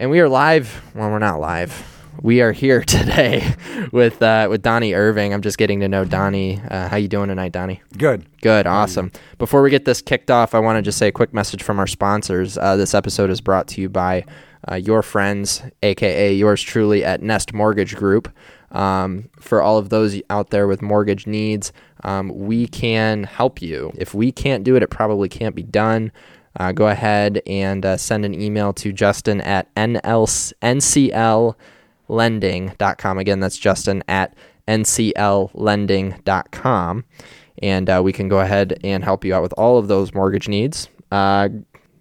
And we are live. Well, we're not live. We are here today with uh, with Donnie Irving. I'm just getting to know Donnie. Uh, how you doing tonight, Donnie? Good. Good, awesome. Before we get this kicked off, I want to just say a quick message from our sponsors. Uh, this episode is brought to you by uh, your friends, aka yours truly, at Nest Mortgage Group. Um, for all of those out there with mortgage needs, um, we can help you. If we can't do it, it probably can't be done. Uh, go ahead and uh, send an email to Justin at NL, ncllending.com. Again, that's Justin at ncllending.com. And uh, we can go ahead and help you out with all of those mortgage needs, uh,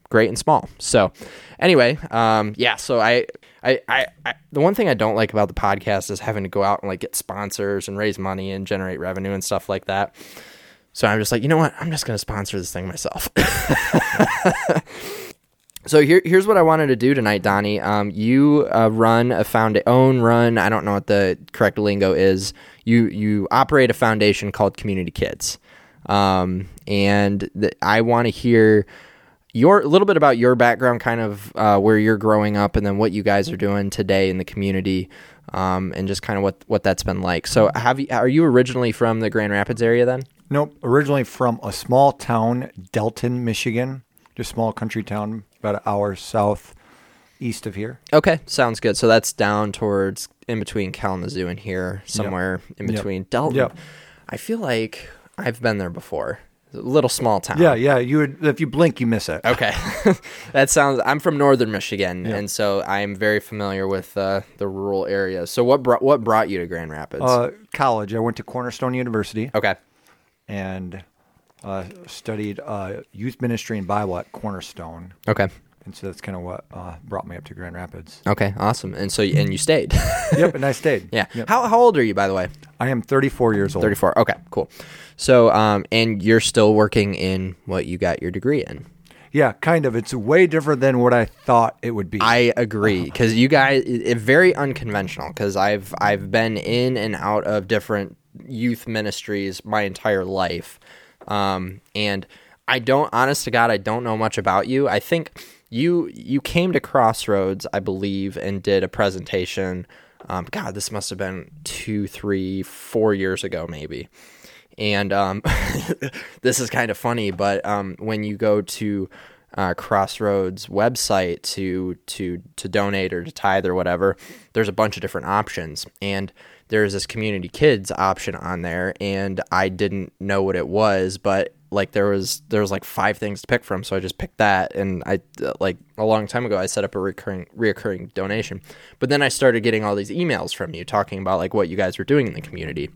great and small. So, anyway, um, yeah, so I, I, I, I, the one thing I don't like about the podcast is having to go out and like get sponsors and raise money and generate revenue and stuff like that. So I'm just like, you know what? I'm just going to sponsor this thing myself. so here, here's what I wanted to do tonight, Donnie. Um, you uh, run a found own run. I don't know what the correct lingo is. You you operate a foundation called Community Kids, um, and I want to hear your a little bit about your background, kind of uh, where you're growing up, and then what you guys are doing today in the community, um, and just kind of what what that's been like. So, have you are you originally from the Grand Rapids area then? Nope. Originally from a small town, Delton, Michigan, just small country town, about an hour south east of here. Okay, sounds good. So that's down towards in between Kalamazoo and here, somewhere in Yep. between Delton. Yep. I feel like I've been there before. A little small town. Yeah, yeah. You would if you blink, you miss it. Okay, that sounds. I'm from northern Michigan, Yeah. and so I'm very familiar with uh, the rural areas. So what brought what brought you to Grand Rapids? Uh, college. I went to Cornerstone University okay, and uh, studied uh, youth ministry and Bible at Cornerstone, okay, and so that's kind of what uh, brought me up to Grand Rapids. okay, awesome. And so and you stayed. yep, and I stayed. yeah. Yep. How how old are you, by the way? I am 34 years old. 34. Okay, cool. So um, and you're still working in what you got your degree in. Yeah, kind of. It's way different than what I thought it would be. I agree because you guys it, it very unconventional because I've I've been in and out of different youth ministries my entire life, um, and I don't honest to God I don't know much about you. I think you you came to Crossroads I believe and did a presentation. Um, God, this must have been two, three, four years ago maybe. And um, this is kind of funny, but um, when you go to uh, Crossroads website to to to donate or to tithe or whatever, there's a bunch of different options, and there's this community kids option on there, and I didn't know what it was, but like there was there was like five things to pick from, so I just picked that, and I uh, like a long time ago I set up a recurring reoccurring donation, but then I started getting all these emails from you talking about like what you guys were doing in the community.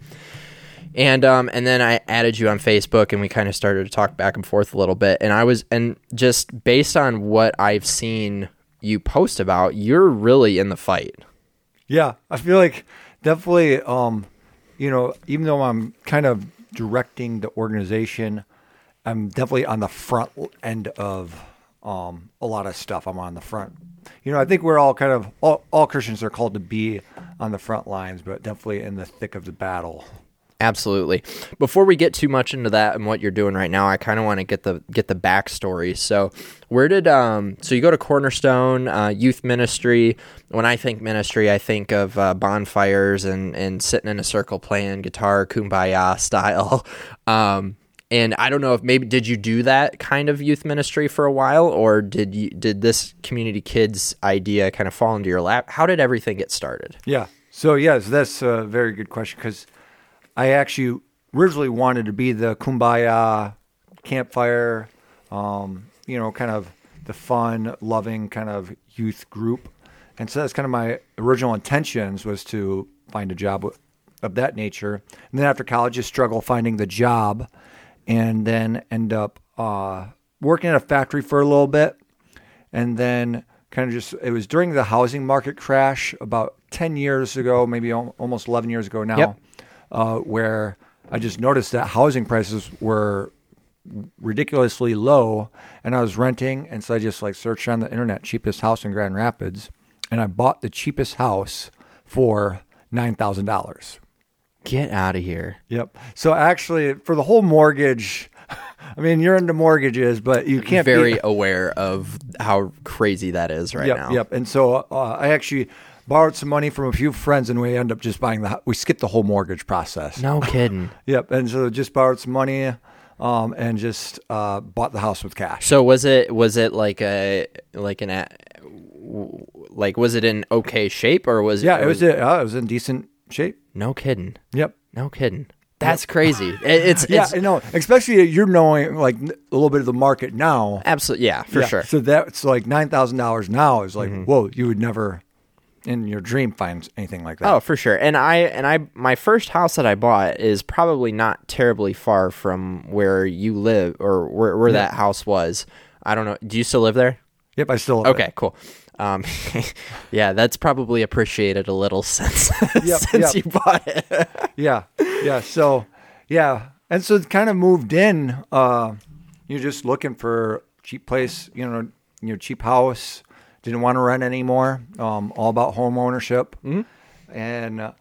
And um and then I added you on Facebook and we kind of started to talk back and forth a little bit and I was and just based on what I've seen you post about, you're really in the fight. Yeah, I feel like definitely, um, you know, even though I'm kind of directing the organization, I'm definitely on the front end of um, a lot of stuff. I'm on the front. You know, I think we're all kind of all, all Christians are called to be on the front lines, but definitely in the thick of the battle. Absolutely. Before we get too much into that and what you're doing right now, I kind of want to get the get the backstory. So, where did um? So you go to Cornerstone uh, Youth Ministry. When I think ministry, I think of uh, bonfires and and sitting in a circle playing guitar, kumbaya style. Um, and I don't know if maybe did you do that kind of youth ministry for a while, or did you did this community kids idea kind of fall into your lap? How did everything get started? Yeah. So yes, that's a very good question because I actually originally wanted to be the kumbaya campfire, um, you know, kind of the fun, loving kind of youth group, and so that's kind of my original intentions was to find a job of that nature. And then after college, just struggle finding the job, and then end up uh, working at a factory for a little bit, and then kind of just it was during the housing market crash about 10 years ago maybe almost 11 years ago now Yep. Uh, where i just noticed that housing prices were ridiculously low and i was renting and so i just like searched on the internet cheapest house in grand rapids and i bought the cheapest house for $9000 Get out of here. Yep. So actually, for the whole mortgage, I mean, you're into mortgages, but you can't be Very be aware of how crazy that is right yep, now. Yep. And so uh, I actually borrowed some money from a few friends, and we ended up just buying the. hou- We skipped the whole mortgage process. No kidding. Yep. And so just borrowed some money, um, and just uh, bought the house with cash. So was it was it like a like an a- w- like was it in okay shape or was Yeah, it was. Uh, it was in decent shape. no kidding Yep. no kidding that's crazy It- it's Yeah, it's I know. Especially you're knowing like a little bit of the market now. absolutely yeah for Yeah, sure So that's like nine thousand dollars now is like Mm-hmm. whoa, you would never in your dream find anything like that. Oh, for sure. And I and I my first house that I bought is probably not terribly far from where you live or where where that house was. I don't know. Do you still live there? Yep, I still. Okay, cool. Um, yeah, that's probably appreciated a little since Yep, since yep. you bought it. Yeah, yeah. So, yeah, and so kind of moved in. Uh, you're just looking for cheap place, you know, you know, cheap house. Didn't want to rent anymore. Um, all about home ownership, and uh,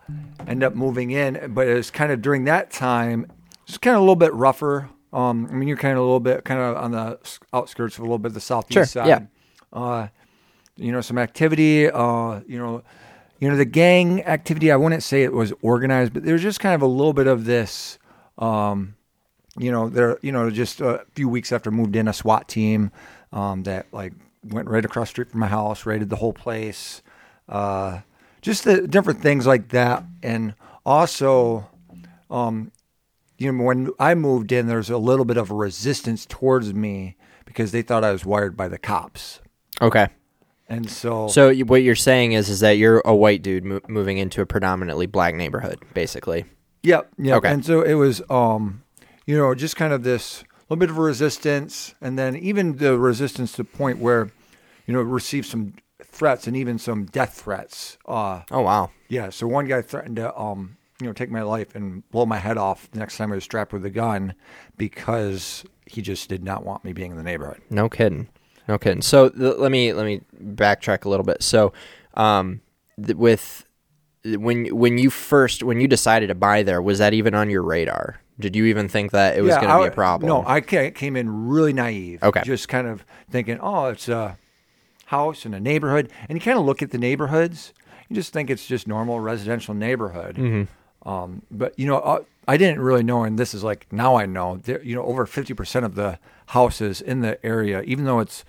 end up moving in. But it was kind of during that time, it's kind of a little bit rougher. Um, I mean, you're kind of a little bit kind of on the outskirts of a little bit of the southeast Sure, side. yeah. Uh, you know, some activity. Uh, you know, you know, the gang activity. I wouldn't say it was organized, but there's just kind of a little bit of this. Um, you know, there. You know, just a few weeks after I moved in, a SWAT team um, that like went right across the street from my house, raided the whole place. Uh, just the different things like that, and also, um, you know, when I moved in, there's a little bit of a resistance towards me because they thought I was wired by the cops, Okay. and so So what you're saying is is that you're a white dude mo- moving into a predominantly black neighborhood, basically. Yep. Yep. Okay. And so it was, um, you know, just kind of this little bit of resistance, and then even the resistance to the point where, you know, received some threats and even some death threats. Uh, Oh wow. yeah. So one guy threatened to, um, you know, take my life and blow my head off the next time I was strapped with a gun because he just did not want me being in the neighborhood. No kidding. No kidding. So th- let me let me backtrack a little bit. So, um, th- with when when you first when you decided to buy there, was that even on your radar? Did you even think that it was going to be a problem? No, I came in really naive. Okay. Just kind of thinking, oh, it's a house in a neighborhood. And you kind of look at the neighborhoods, you just think it's just normal residential neighborhood. Mm-hmm. Um, but, you know, uh, I didn't really know, and this is like now I know, there, you know, over 50% of the houses in the area, even though it's,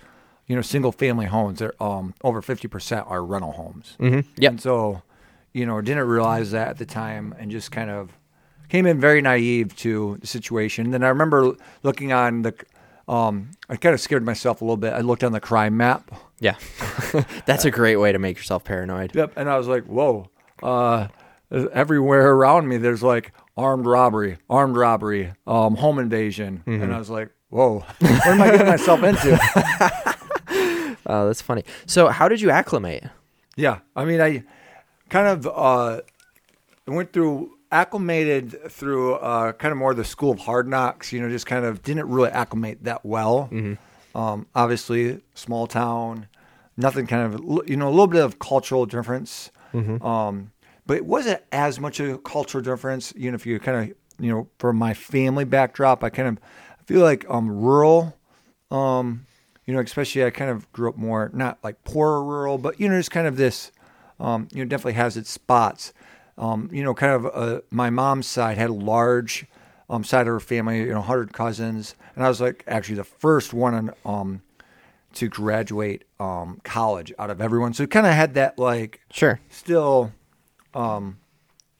you know, single family homes, they're um, over 50% are rental homes. Mhm. Yep. And so, you know, didn't realize that at the time and just kind of came in very naive to the situation. Then I remember looking on the, um, I kind of scared myself a little bit. I looked on the crime map. Yeah, that's a great way to make yourself paranoid. Yep. And I was like, whoa, uh, everywhere around me, there's like armed robbery, armed robbery, um, home invasion. And I was like, whoa, what am I getting myself into? Oh, that's funny. So, how did you acclimate? Yeah, I mean, I kind of uh, went through acclimated through uh, kind of more the school of hard knocks. You know, just kind of didn't really acclimate that well. Um, obviously, small town, nothing kind of you know a little bit of cultural difference, um, but it wasn't as much a cultural difference. You know, if you kind of you know from my family backdrop, I kind of feel like um rural. Um, you know, especially I kind of grew up more not like poor rural, but you know, just kind of this. Um, you know, definitely has its spots. Um, you know, kind of uh, my mom's side had a large um, side of her family. You know, hundred cousins, and I was like actually the first one on, um, to graduate um, college out of everyone. So it kind of had that like Sure. still, um,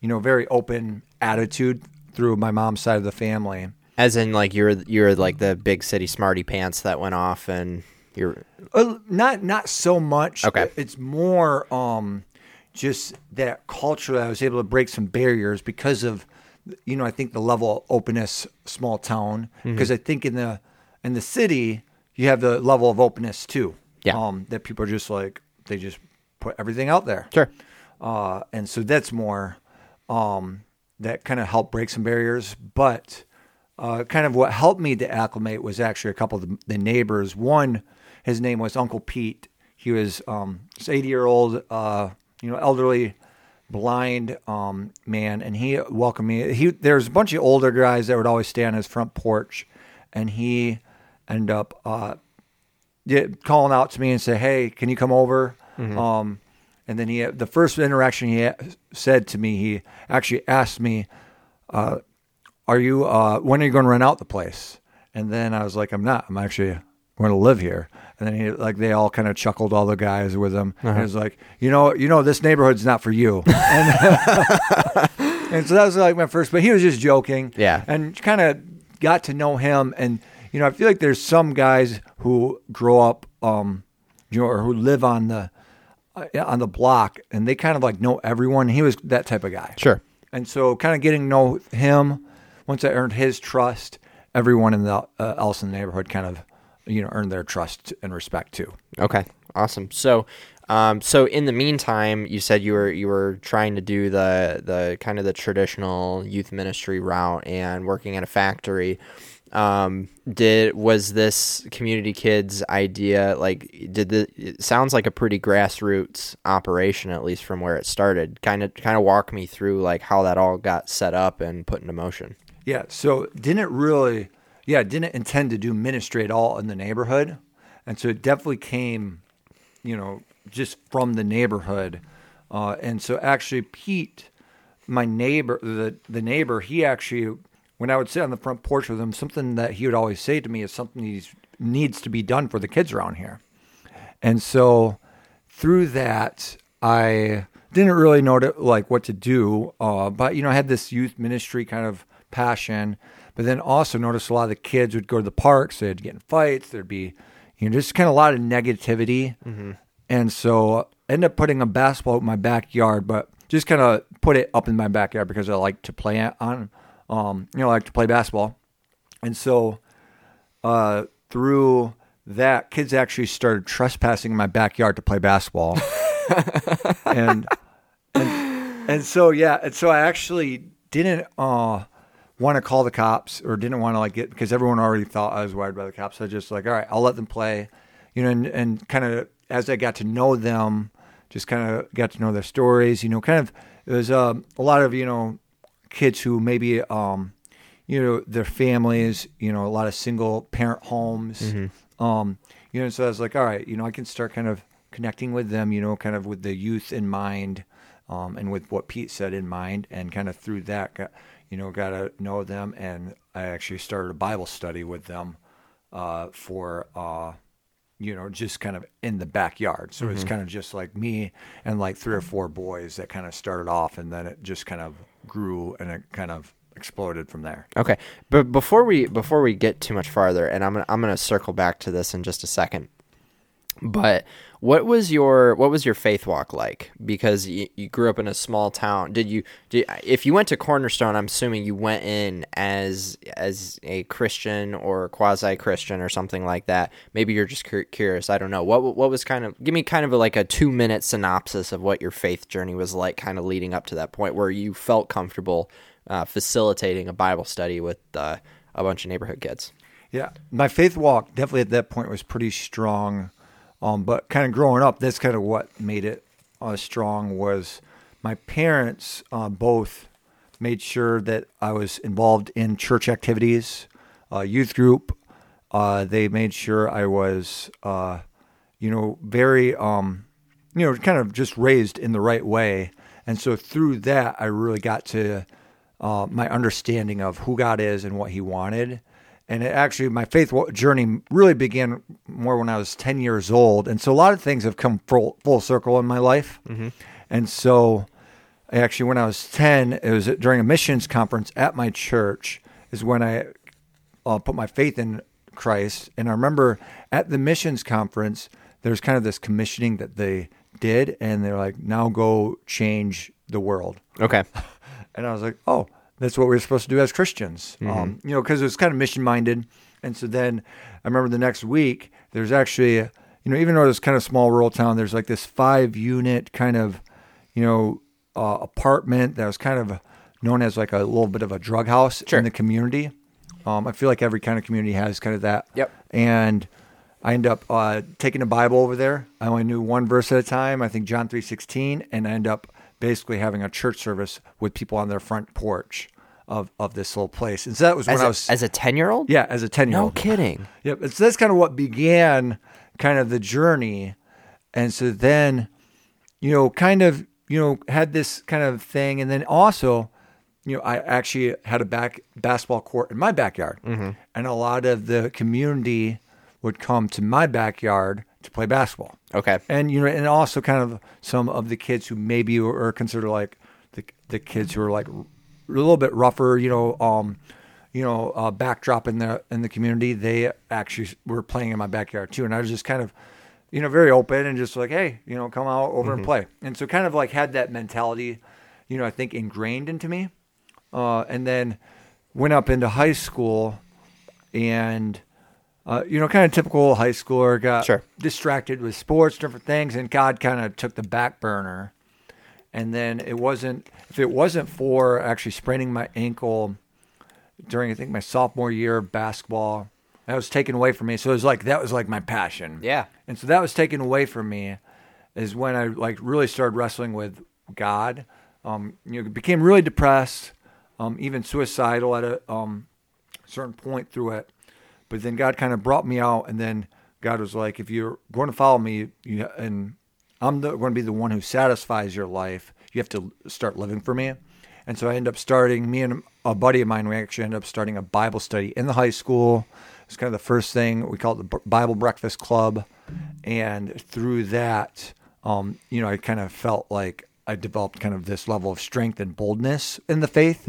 you know, very open attitude through my mom's side of the family. As in, like you're you're like the big city smarty pants that went off, and you're Uh, not not so much. Okay. It's more um just that culture that I was able to break some barriers because of you know, I think the level of openness small town Mm-hmm. because I think in the in the city you have the level of openness too. Yeah. Um that people are just like they just put everything out there. sure. Uh and so that's more um that kind of helped break some barriers, but uh, kind of what helped me to acclimate was actually a couple of the, the neighbors. One, his name was Uncle Pete. He was um, this 80 year old, uh, you know, elderly, blind um, man, and he welcomed me. He there's a bunch of older guys that would always stay on his front porch, and he ended up uh, calling out to me and say, "Hey, can you come over?" Um, and then he the first interaction he said to me, he actually asked me, uh, "Are you uh, when are you going to rent out the place?" And then I was like, "I'm not. I'm actually going to live here." And then he like they all kind of chuckled, all the guys with him. And he was like, "You know, you know, this neighborhood's not for you." and, and so that was like my first. But he was just joking. Yeah. And kind of got to know him, and you know, I feel like there's some guys who grow up, um, you know, or who live on the uh, on the block, and they kind of like know everyone. He was that type of guy. Sure. And so, kind of getting to know him, once I earned his trust, everyone in the uh, else in the neighborhood kind of, you know, earn their trust and respect too. Okay, awesome. So, um, so in the meantime, you said you were you were trying to do the the kind of the traditional youth ministry route and working at a factory. Um, did was this community kids idea like did the it sounds like a pretty grassroots operation at least from where it started. Kind of kind of walk me through like how that all got set up and put into motion. Yeah. So didn't really, yeah, didn't intend to do ministry at all in the neighborhood, and so it definitely came, you know, just from the neighborhood, uh, and so actually Pete, my neighbor, the the neighbor, he actually, when I would sit on the front porch with him, something that he would always say to me is something needs to be done for the kids around here, and so through that I didn't really know to, like what to do, uh, but you know I had this youth ministry kind of passion, but then also noticed a lot of the kids would go to the parks, they'd get in fights, there'd be you know just kind of a lot of negativity, and so I ended up putting a basketball in my backyard, but just kind of put it up in my backyard because I like to play on, um, you know, I like to play basketball, and so uh, through that, kids actually started trespassing in my backyard to play basketball, and, and and so yeah, and so I actually didn't uh, want to call the cops or didn't want to like get because everyone already thought I was wired by the cops. So I just like, all right, I'll let them play, you know, and, and kind of as I got to know them, just kind of got to know their stories, you know, kind of it was um, a lot of you know kids who maybe um, you know their families, you know, a lot of single parent homes, um, you know. So I was like, all right, you know, I can start kind of connecting with them, you know, kind of with the youth in mind, um, and with what Pete said in mind, and kind of through that, got, you know, got to know them, and I actually started a Bible study with them uh, for. Uh, you know, just kind of in the backyard. So it's kind of just like me and like three or four boys that kind of started off, and then it just kind of grew and it kind of exploded from there. Okay, but before we before we get too much farther, and I'm gonna, I'm going to circle back to this in just a second. But what was your what was your faith walk like? Because you, you grew up in a small town. Did you did, if you went to Cornerstone? I'm assuming you went in as as a Christian or quasi Christian or something like that. Maybe you're just curious. I don't know. What what was kind of give me kind of a, like a two minute synopsis of what your faith journey was like, kind of leading up to that point where you felt comfortable uh, facilitating a Bible study with uh, a bunch of neighborhood kids. Yeah, my faith walk definitely at that point was pretty strong. Um, but kind of growing up, that's kind of what made it uh, strong. Was my parents uh, both made sure that I was involved in church activities, uh, youth group. Uh, they made sure I was, uh, you know, very, um, you know, kind of just raised in the right way. And so through that, I really got to uh, my understanding of who God is and what He wanted. And it actually, my faith journey really began more when I was 10 years old. And so a lot of things have come full, full circle in my life. And so, actually, when I was 10, it was during a missions conference at my church, is when I uh, put my faith in Christ. And I remember at the missions conference, there's kind of this commissioning that they did. And they're like, now go change the world. Okay. And I was like, oh, that's what we're supposed to do as Christians. Um, you know, because it was kind of mission minded. And so then I remember the next week, there's actually, you know, even though it's kind of small rural town, there's like this five unit kind of, you know, uh, apartment that was kind of known as like a little bit of a drug house Sure. in the community. Um, I feel like every kind of community has kind of that. Yep. And I end up uh, taking a Bible over there. I only knew one verse at a time. I think John three sixteen, and I end up basically having a church service with people on their front porch. of of this little place. And so that was when As was as a 10 year old? yeah, as a ten year old. No kidding. Yep. And so that's kind of what began kind of the journey. And so then, you know, kind of, you know, had this kind of thing. And then also, you know, I actually had a back basketball court in my backyard. Mm-hmm. And a lot of the community would come to my backyard to play basketball. Okay. And, you know, and also kind of some of the kids who maybe were considered like the, the kids who are like a little bit rougher, you know, um, you know, uh, backdrop in the in the community, they actually were playing in my backyard too, and I was just kind of, you know, very open and just like, hey, you know, come out over and play, and so kind of like had that mentality, you know, I think ingrained into me, uh, and then went up into high school, and. Uh, you know, kind of typical high schooler, got Sure. distracted with sports, different things, and God kind of took the back burner. And then it wasn't, if it wasn't for actually spraining my ankle during, I think, my sophomore year of basketball, that was taken away from me. So it was like, that was like my passion. Yeah. And so that was taken away from me is when I like really started wrestling with God. Um, you know, became really depressed, um, even suicidal at a um, certain point through it. But then God kind of brought me out, and then God was like, "If you're going to follow me, you and I'm the, going to be the one who satisfies your life. You have to start living for me." And so I ended up starting. Me and a buddy of mine, we actually ended up starting a Bible study in the high school. It's kind of the first thing we call it the Bible Breakfast Club, and through that, um, you know, I kind of felt like I developed kind of this level of strength and boldness in the faith.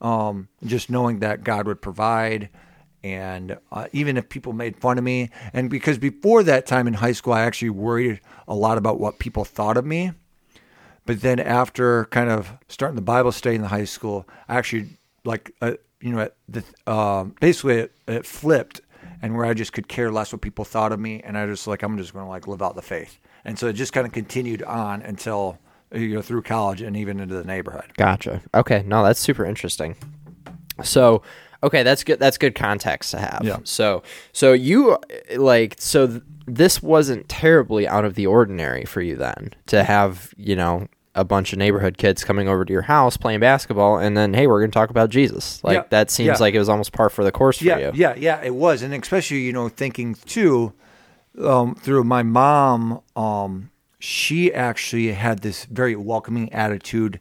Um, just knowing that God would provide, and uh, even if people made fun of me, and because before that time in high school, I actually worried a lot about what people thought of me. But then after kind of starting the Bible study in the high school, I actually like uh, you know the um basically it, it flipped, and where I just could care less what people thought of me, and I just like I'm just going to like live out the faith, and so it just kind of continued on until you know through college and even into the neighborhood. Gotcha. Okay. No, that's super interesting. So, okay, that's good. That's good context to have. Yeah. So, so you like, so th- this wasn't terribly out of the ordinary for you then to have, you know, a bunch of neighborhood kids coming over to your house playing basketball, and then hey, we're going to talk about Jesus. Like Yeah. that seems Yeah. like it was almost par for the course for yeah, you. Yeah, yeah, it was, and especially you know thinking too um, through my mom. Um, she actually had this very welcoming attitude,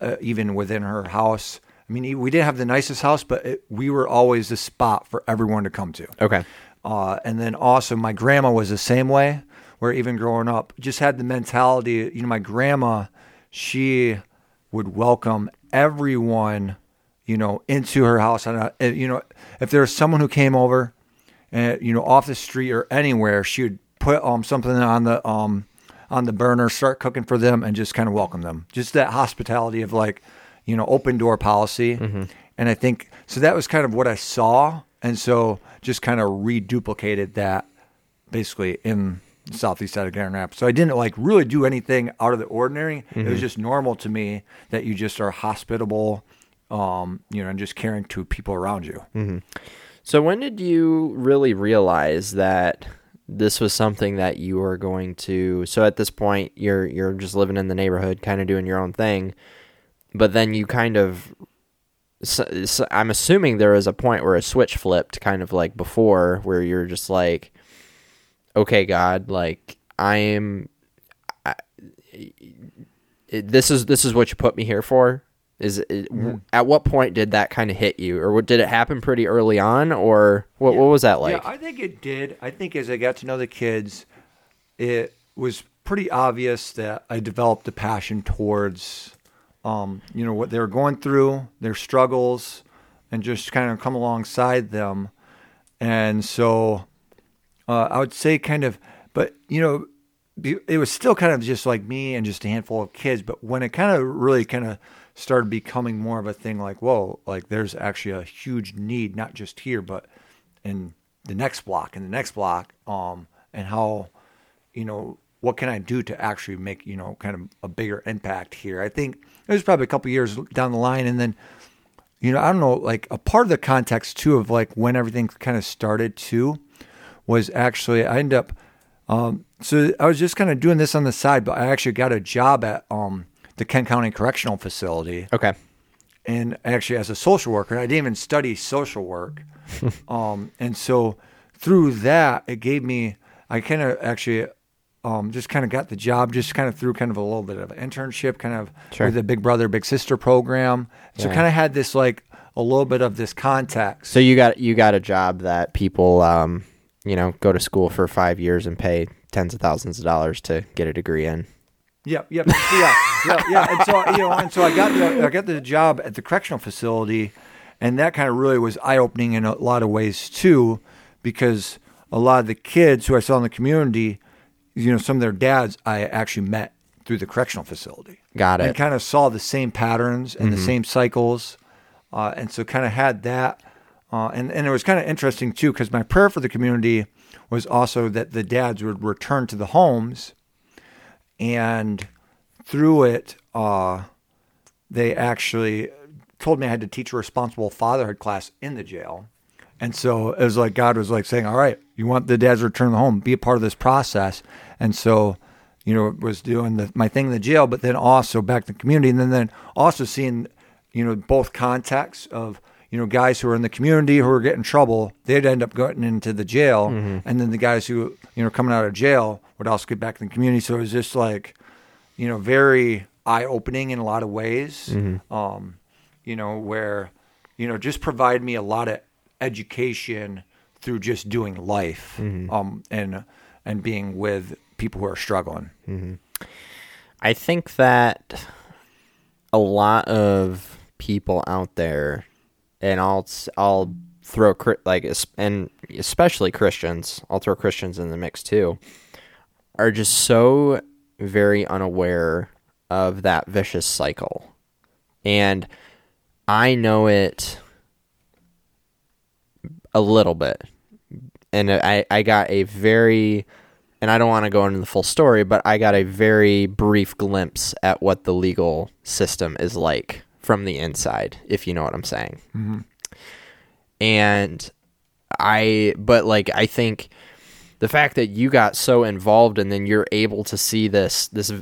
uh, even within her house. I mean, we didn't have the nicest house, but it, we were always the spot for everyone to come to. Okay. Uh, and then also my grandma was the same way, where even growing up, just had the mentality. You know, my grandma, she would welcome everyone, you know, into her house. And uh, you know, if there was someone who came over, and you know, off the street or anywhere, she would put um something on the um on the burner, start cooking for them, and just kind of welcome them. Just that hospitality of like, you know, open door policy. Mm-hmm. And I think so. That was kind of what I saw, and so just kind of reduplicated that basically in the southeast side of Grand Rapids. So I didn't like really do anything out of the ordinary. It was mm-hmm. just normal to me that you just are hospitable, um, you know, and just caring to people around you. Mm-hmm. So when did you really realize that this was something that you were going to so at this point you're you're just living in the neighborhood kind of doing your own thing but then you kind of so, so I'm assuming there was a point where a switch flipped kind of like before where you're just like okay God like I am I, this is this is what you put me here for? Is it, mm-hmm. at what point did that kind of hit you? Or what, did it happen pretty early on or what what was that like? Yeah, I think it did. I think as I got to know the kids, it was pretty obvious that I developed a passion towards, um, you know, what they were going through, their struggles, and just kind of come alongside them. And so, uh, I would say kind of, but you know, it was still kind of just like me and just a handful of kids. But when it kind of really kind of started becoming more of a thing, like whoa, like there's actually a huge need, not just here, but in the next block and the next block, um, and how, you know, what can I do to actually make you know kind of a bigger impact here? I think it was probably a couple years down the line, and then you know, I don't know, like a part of the context too of like when everything kind of started too was actually I ended up um so I was just kind of doing this on the side, but I actually got a job at um the Kent County Correctional Facility okay and actually as a social worker. I didn't even study social work, um, and so through that, it gave me. I kind of actually um, just kind of got the job just kind of through kind of a little bit of an internship, kind of Sure. with the Big Brother Big Sister program. So Yeah. kind of had this like a little bit of this context. So you got you got a job that people, um, you know, go to school for five years and pay tens of thousands of dollars to get a degree in. Yep, yep, yeah, yeah, yeah. And so you know, and so I got the I got the job at the correctional facility, and that kind of really was eye opening in a lot of ways too, because a lot of the kids who I saw in the community, you know, some of their dads I actually met through the correctional facility. Got it. and kind of saw the same patterns and the same cycles, uh, and so kind of had that, uh, and and it was kind of interesting too because my prayer for the community was also that the dads would return to the homes, and through it, uh, they actually told me I had to teach a responsible fatherhood class in the jail. And so it was like God was like saying, "All right, you want the dads to return home, be a part of this process." And so, you know, was doing the, my thing in the jail, but then also back to the community, and then then also seeing, you know, both contexts of you know guys who are in the community who are getting trouble, they'd end up getting into the jail, and then the guys who you know coming out of jail would also get back in the community. So it was just like, you know, very eye opening in a lot of ways. Um, you know, where, you know, just provide me a lot of education through just doing life, um, and and being with people who are struggling. Mm-hmm. I think that a lot of people out there, and I'll I'll throw like and especially Christians, I'll throw Christians in the mix too, are just so very unaware of that vicious cycle, and I know it a little bit, and I I got a very and I don't want to go into the full story, but I got a very brief glimpse at what the legal system is like from the inside, if you know what I'm saying. And I, but like, I think the fact that you got so involved and then you're able to see this, this,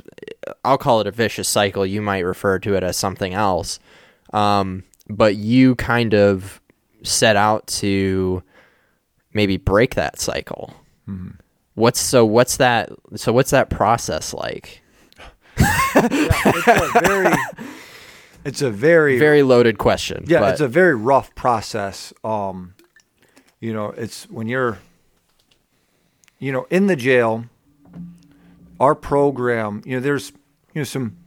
I'll call it a vicious cycle. You might refer to it as something else. Um, but you kind of set out to maybe break that cycle. What's so what's that so what's that process like? it's a very, it's a very, Very loaded question. yeah, but it's a very rough process. Um, you know, it's when you're, you know, in the jail. Our program, you know, there's, you know, some,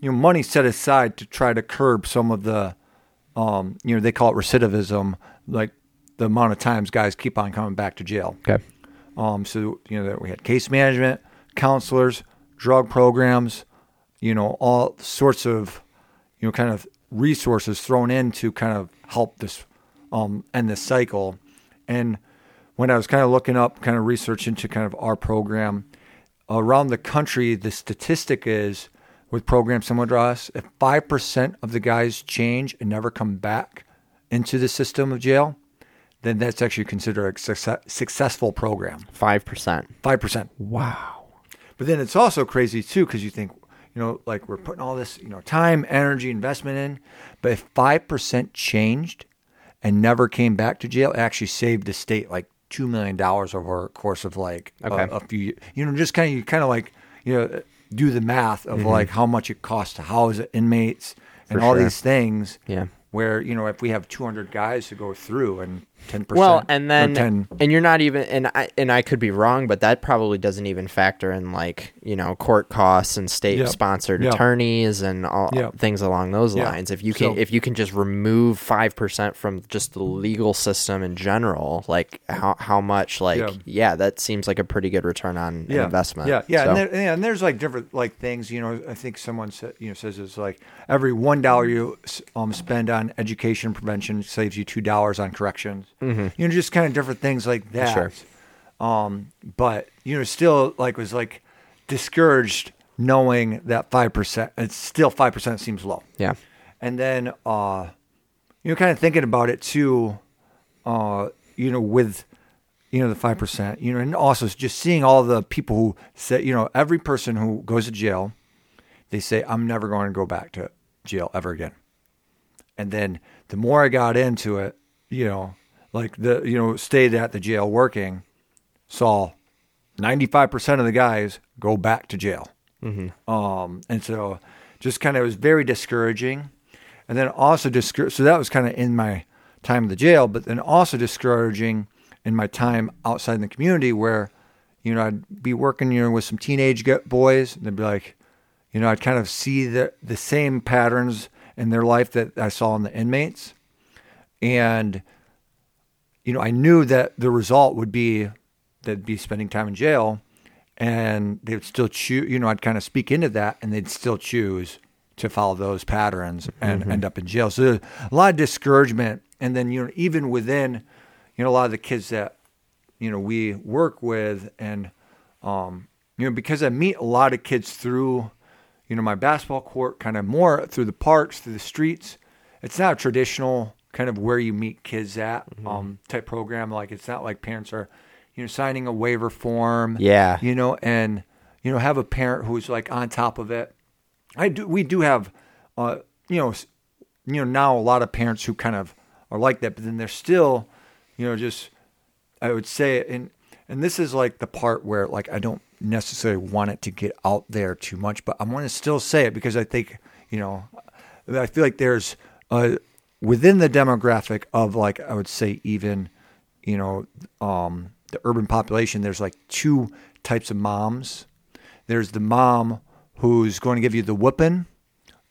you know, money set aside to try to curb some of the, um, you know, they call it recidivism, like the amount of times guys keep on coming back to jail. okay. Um, so you know that we had case management, counselors, drug programs, you know, all sorts of, you know, kind of resources thrown in to kind of help this um, end this cycle. And when I was kind of looking up, kind of research into kind of our program around the country, the statistic is with programs similar to us, if five percent of the guys change and never come back into the system of jail, then that's actually considered a success, successful program. Five percent. Five percent. Wow. But then it's also crazy too because you think, you know, like we're putting all this, you know, time, energy, investment in, but if five percent changed and never came back to jail, it actually saved the state like two million dollars over a course of like a- Okay. a, few, you know, just kind of you kind of like you know do the math of like how much it costs to house inmates and Mm-hmm. For all sure. these things. Yeah. Where you know if we have 200 guys to go through and 10 percent, Well, and then 10, and you're not even and I and I could be wrong, but that probably doesn't even factor in like you know court costs and state Yep. sponsored Yep. attorneys and all Yep. things along those Yeah. lines. If you can So- if you can just remove five percent from just the legal system in general, like how how much like Yeah. yeah, that seems like a pretty good return on an investment. Yeah, yeah, So- and, there, yeah, and there's like different like things. You know, I think someone said, you know says it's like every one dollar you um spend on education prevention saves you two dollars on corrections. Mm-hmm. You know, just kind of different things like that. Sure. Um, but you know, still like was like discouraged knowing that five percent. It's still five percent seems low. yeah. And then, uh, you know, kind of thinking about it too, uh, you know, with, you know, the 5%, you know, and also just seeing all the people who say, you know, every person who goes to jail, they say, I'm never going to go back to jail ever again. And then the more I got into it, you know, like the you know stayed at the jail working, saw ninety five percent of the guys go back to jail. Um, and so just kind of was very discouraging. And then also discour- so that was kind of in my time in the jail, but then also discouraging in my time outside in the community where, you know, I'd be working, you know, with some teenage boys and they'd be like, you know, I'd kind of see the, the same patterns in their life that I saw in the inmates. And, you know, I knew that the result would be they'd be spending time in jail and they would still choose, you know, I'd kind of speak into that and they'd still choose to follow those patterns and end up in jail. So a lot of discouragement. And then, you know, even within, you know, a lot of the kids that, you know, we work with and, um, you know, because I meet a lot of kids through, you know, my basketball court, kind of more through the parks, through the streets. It's not a traditional kind of where you meet kids at um, type program. Like it's not like parents are, you know, signing a waiver form. Yeah. You know, and you know, have a parent who's like on top of it. I do. We do have, uh, you know, you know now a lot of parents who kind of are like that, but then they're still, you know, just I would say, and and this is like the part where like I don't necessarily want it to get out there too much, but I want to still say it because I think you know, I feel like there's uh within the demographic of like I would say even, you know, um, the urban population. There's like two types of moms. There's the mom who's going to give you the whooping.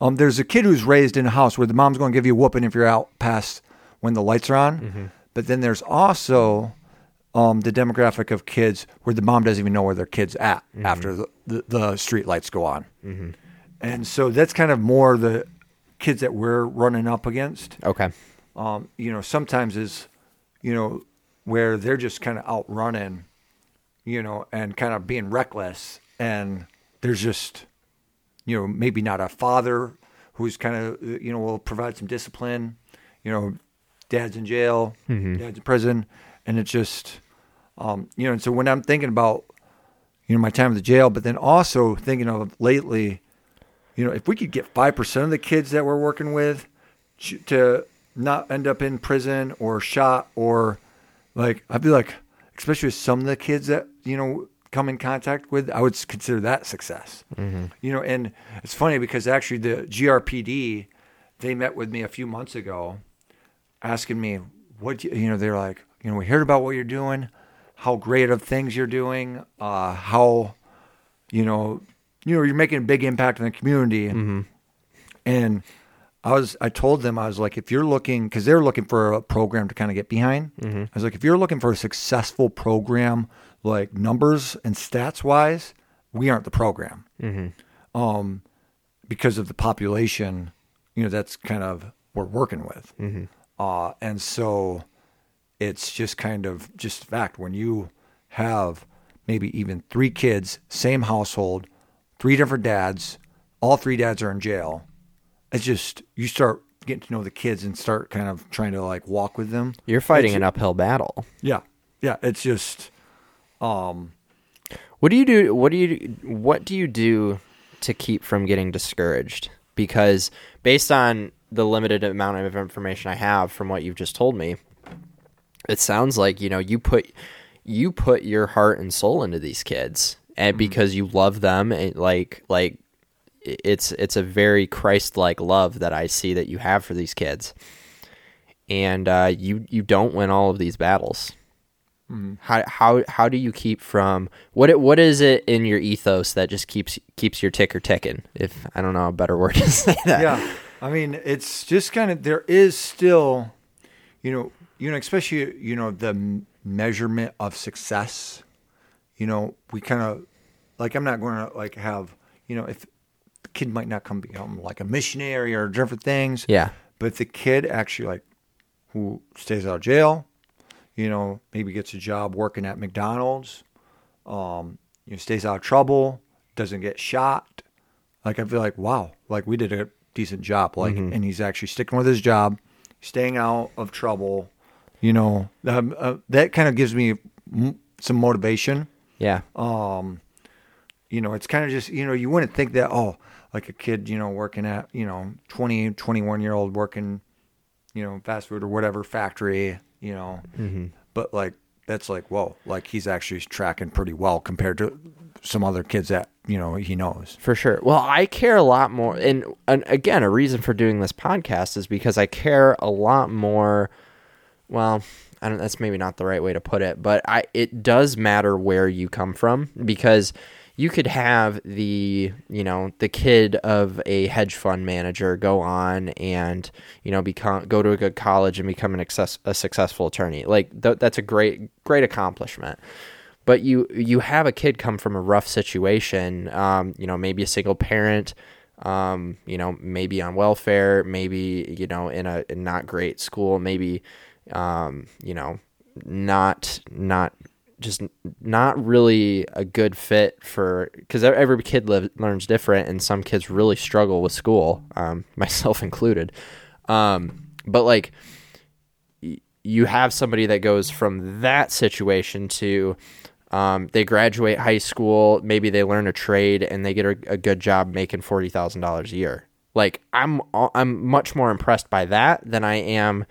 Um, there's a kid who's raised in a house where the mom's going to give you a whooping if you're out past when the lights are on. But then there's also um, the demographic of kids where the mom doesn't even know where their kid's at after the, the, the street lights go on. And so that's kind of more the kids that we're running up against Okay. um, you know, sometimes is, you know, where they're just kind of out running, you know, and kind of being reckless. And there's just, you know, maybe not a father who's kind of, you know, will provide some discipline. You know, dad's in jail, dad's in prison. And it's just, um, you know, and so when I'm thinking about, you know, my time in the jail, but then also thinking of lately, you know, if we could get 5% of the kids that we're working with to not end up in prison or shot or like, I'd be like, especially with some of the kids that, you know, come in contact with, I would consider that success. You know, and it's funny because actually the GRPD, they met with me a few months ago asking me, what, you, you know, they're like, you know, we heard about what you're doing, how great of things you're doing, uh, how, you know, you know, you're making a big impact in the community. And I was, I told them, I was like, if you're looking, because they're looking for a program to kind of get behind. I was like, if you're looking for a successful program, like numbers and stats wise, we aren't the program. Um, because of the population, you know, that's kind of we're working with. Uh, and so it's just kind of just fact when you have maybe even three kids, same household, three different dads, all three dads are in jail. It's just you start getting to know the kids and start kind of trying to like walk with them. You're fighting It's- an uphill battle. Yeah, yeah. It's just um, What do you do? What do you what do you do to keep from getting discouraged? Because based on the limited amount of information I have from what you've just told me, it sounds like you know you put you put your heart and soul into these kids, and because you love them, and like like it's it's a very Christ-like love that I see that you have for these kids, and uh, you you don't win all of these battles. How how how do you keep from what it, what is it in your ethos that just keeps keeps your ticker ticking? If I don't know a better word to say that. yeah. I mean, it's just kind of there is still, you know, you know, especially you know the measurement of success. You know, we kind of like I'm not going to like have you know if the kid might not come become like a missionary or different things. Yeah. But if the kid actually like who stays out of jail, you know, maybe gets a job working at McDonald's, um, you know, stays out of trouble, doesn't get shot. Like I feel like wow, like we did a decent job. Like, and he's actually sticking with his job, staying out of trouble. You know, um, uh, that kind of gives me m- some motivation Yeah. um, you know, it's kind of just, you know, you wouldn't think that, oh, like a kid, you know, working at, you know, 20, 21 year old working, you know, fast food or whatever factory, you know. Mm-hmm. But like that's like whoa, like he's actually tracking pretty well compared to some other kids that you know he knows. For sure. Well, I care a lot more, and, and again, a reason for doing this podcast is because I care a lot more. Well, I don't. That's maybe not the right way to put it, but I it does matter where you come from because you could have the you know the kid of a hedge fund manager go on and you know become go to a good college and become an access, a successful attorney. Like th- that's a great great accomplishment but you you have a kid come from a rough situation um, you know maybe a single parent um, you know maybe on welfare maybe you know in a, not great school maybe um, you know not not just not really a good fit for because every kid live, learns different and some kids really struggle with school um, myself included um, but like you have somebody that goes from that situation to um, they graduate high school, maybe they learn a trade, and they get a, a good job making forty thousand dollars a year. Like I'm, I'm much more impressed by that than I am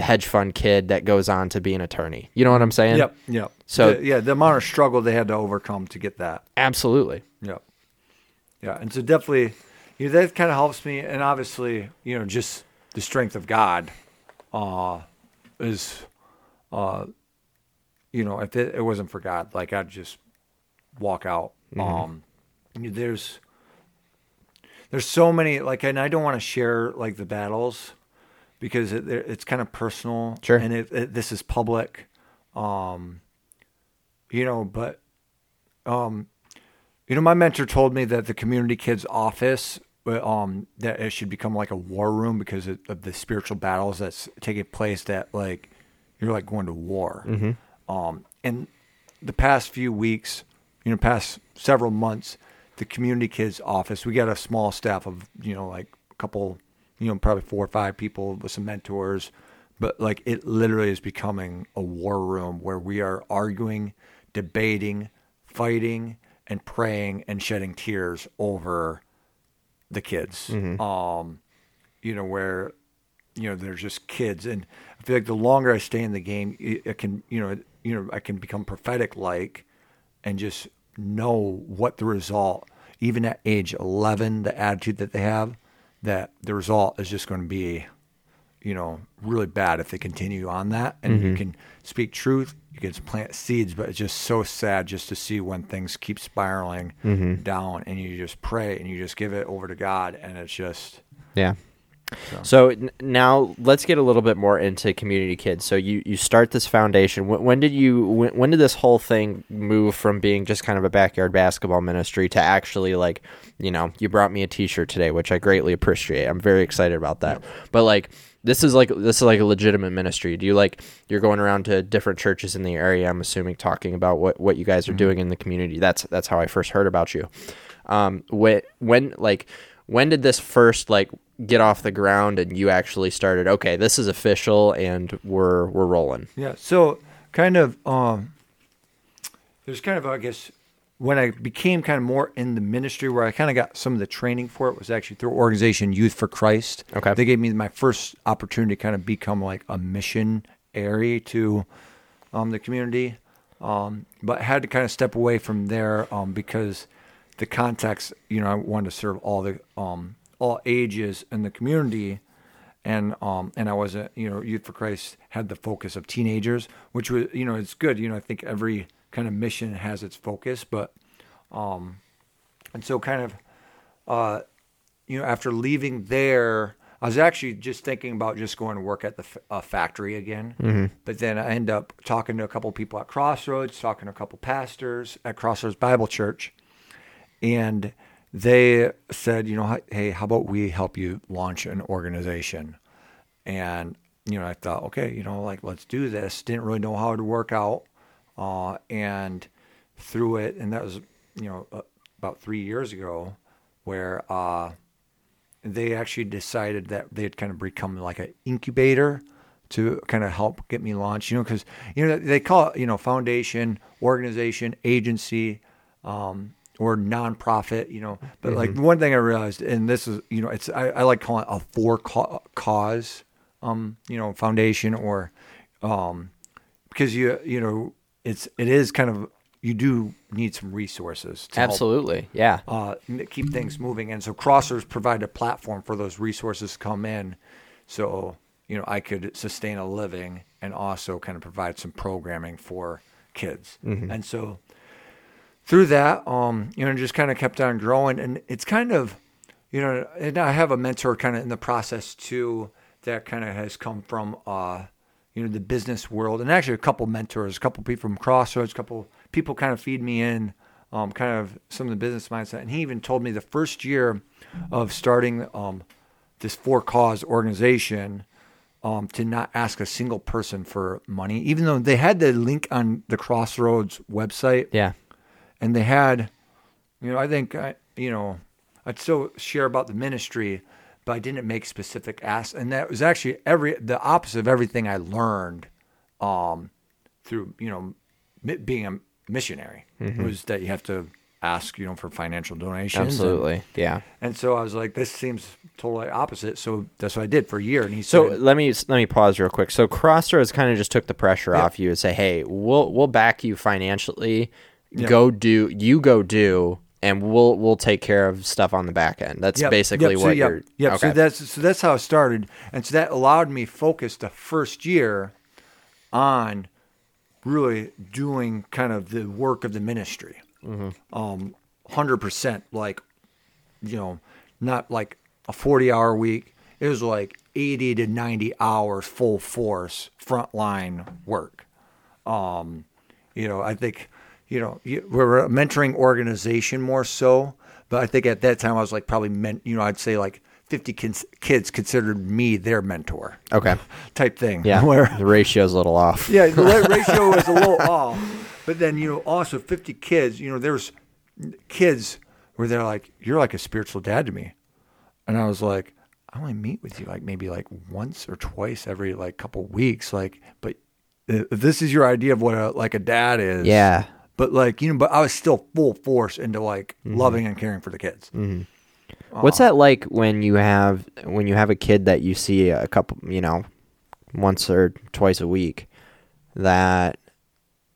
the hedge fund kid that goes on to be an attorney. You know what I'm saying? Yep. Yep. So the, yeah, the amount of struggle they had to overcome to get that. Absolutely. Yep. Yeah, and so definitely, you know, that kind of helps me, and obviously, you know, just the strength of God, uh, is, uh, you know, if it, it wasn't for God, like I'd just walk out. Mm-hmm. Um, there's there's so many like, and I don't want to share like the battles because it, it's kind of personal. Sure. And it, it, this is public. Um, you know, but um, you know, my mentor told me that the community kids office uh, um that it should become like a war room because of the spiritual battles that's taking place that like you're like going to war. Mm-hmm. Um, in the past few weeks, you know, past several months, the community kids office, we got a small staff of, you know, like a couple, you know, probably four or five people with some mentors, but like it literally is becoming a war room where we are arguing, debating, fighting, and praying and shedding tears over the kids. Mm-hmm. Um, you know, where you know there's just kids, and I feel like the longer I stay in the game, it can you know you know, I can become prophetic like and just know what the result, even at age 11, the attitude that they have, that the result is just going to be, you know, really bad if they continue on that. And mm-hmm. you can speak truth, you can plant seeds, but it's just so sad just to see when things keep spiraling mm-hmm. down and you just pray and you just give it over to God and it's just. Yeah. So, so n- now let's get a little bit more into community kids. So you, you start this foundation. When, when did you when, when, did this whole thing move from being just kind of a backyard basketball ministry to actually like you know you brought me a T-shirt today, which I greatly appreciate. I'm very excited about that. But like this is like this is like a legitimate ministry. Do you like you're going around to different churches in the area? I'm assuming talking about what what you guys are mm-hmm. doing in the community. That's that's how I first heard about you. Um, when when like when did this first like get off the ground and you actually started okay this is official and we're we're rolling. Yeah so kind of um there's kind of i guess when i became kind of more in the ministry where i kind of got some of the training for it was actually through organization youth for christ. Okay. They gave me my first opportunity to kind of become like a mission area to um, the community um, but had to kind of step away from there um, because the context you know i wanted to serve all the um, all ages in the community. And um and I wasn't you know Youth for Christ had the focus of teenagers, which was you know it's good you know I think every kind of mission has its focus, but um and so kind of uh you know after leaving there I was actually just thinking about just going to work at the uh, factory again. Mm-hmm. But then I end up talking to a couple people at Crossroads, talking to a couple pastors at Crossroads Bible Church. And they said, you know, hey, how about we help you launch an organization? And you know, I thought, okay, you know, like let's do this. Didn't really know how to work out, uh, and through it, and that was, you know, about three years ago, where uh, they actually decided that they'd kind of become like an incubator to kind of help get me launched. You know, because you know they call it, you know, foundation, organization, agency. Um, or nonprofit, you know. But mm-hmm. like one thing I realized, and this is, you know, it's I, I like calling it a for cause um, you know, foundation or, um, because you you know it's it is kind of you do need some resources to help, Absolutely. Yeah. uh, keep things moving, and so Crossroads provide a platform for those resources to come in, so you know I could sustain a living and also kind of provide some programming for kids, and so through that, um, you know, just kind of kept on growing, and it's kind of, you know, and I have a mentor kind of in the process too that kind of has come from, uh, you know, the business world, and actually a couple mentors, a couple people from Crossroads, a couple people kind of feed me in, um, kind of some of the business mindset, and he even told me the first year of starting um, this for cause organization. Um, to not ask a single person for money, even though they had the link on the Crossroads website Yeah. And they had, you know, I think, I, you know, I'd still share about the ministry, but I didn't make specific asks, and that was actually every the opposite of everything I learned, um, through you know, being a missionary was that you have to ask, you know, for financial donations. and- Absolutely. Yeah. And, so I was like, this seems totally opposite. So that's what I did for a year. And he So said, let me let me pause real quick. So Crossroads kind of just took the pressure Yeah. off you and say, "Hey, we'll we'll back you financially. Yeah. Go do you go do, and we'll we'll take care of stuff on the back end." That's Yep, basically yep, so, what yep, you're. Yep. Okay. So that's so that's how it started, and so that allowed me focus the first year on really doing kind of the work of the ministry, um, hundred percent. Like, you know, not like a forty-hour week. It was like eighty to ninety hours, full force, frontline work. Um, you know, I think, you know, you, we're a mentoring organization more so, but I think at that time I was like probably meant, you know, I'd say like 50 kids, kids considered me their mentor okay. type thing. Yeah. Where, the ratio's a little off. yeah, the ratio was a little off, but then, you know, also 50 kids, you know, there's kids where they're like, you're like a spiritual dad to me. And I was like, I only meet with you like maybe like once or twice every like couple weeks. Like, but uh, this is your idea of what a, like a dad is. Yeah. But like, you know, but I was still full force into like Mm-hmm. loving and caring for the kids. What's that like when you have when you have a kid that you see a couple, you know, once or twice a week that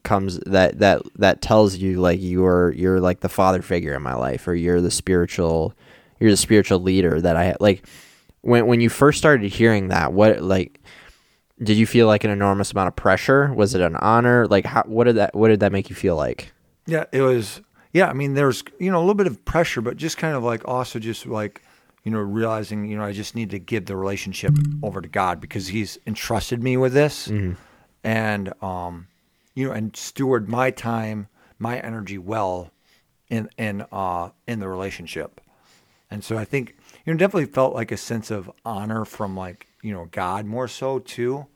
comes that that that tells you like you're you're like the father figure in my life or you're the spiritual you're the spiritual leader that I like when when you first started hearing that what like did you feel like an enormous amount of pressure? Was it an honor? Like how what did that what did that make you feel like? Yeah, it was. Yeah, I mean, there's you know a little bit of pressure, but just kind of like also just like you know realizing you know I just need to give the relationship over to God because He's entrusted me with this, and um, you know, and steward my time, my energy well in in uh in the relationship, and so I think you know definitely felt like a sense of honor from like you know God more so too,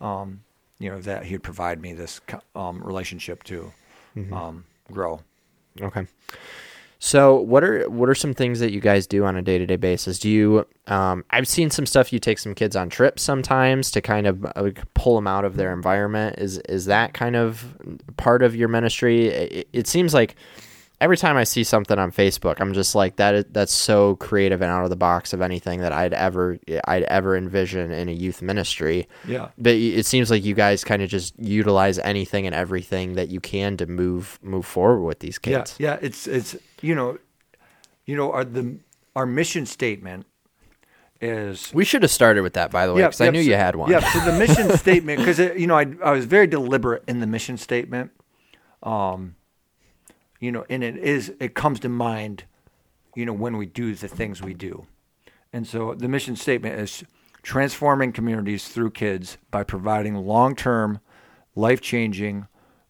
um, you know that He'd provide me this um relationship to um grow. Okay. So what are what are some things that you guys do on a day to day basis? Do you? Um, I've seen some stuff. You take some kids on trips sometimes to kind of uh, pull them out of their environment. Is is that kind of part of your ministry? It, it seems like every time I see something on Facebook, I'm just like that. Is, that's so creative and out of the box of anything that I'd ever I'd ever envision in a youth ministry. Yeah. But it seems like you guys kind of just utilize anything and everything that you can to move move forward with these kids. Yeah, yeah, it's it's you know, you know, our the our mission statement is We should have started with that, by the way, because I yep, knew so- you had one. Yeah, so the mission statement because you know I I was very deliberate in the mission statement, um, you know, and it is it comes to mind, you know, when we do the things we do, and so the mission statement is transforming communities through kids by providing long term, life changing,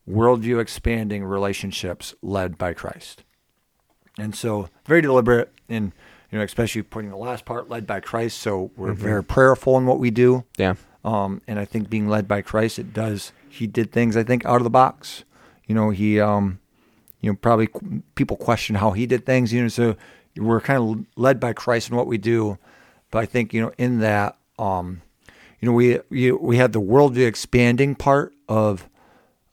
worldview expanding relationships led by Christ. And so very deliberate in you know, especially putting the last part led by Christ. So we're very prayerful in what we do. Yeah. Um, and I think being led by Christ, it does. He did things I think out of the box. You know, he, um, you know, probably people question how he did things. You know, so we're kind of led by Christ in what we do. But I think you know, in that, um, you know, we we we had the worldview expanding part of,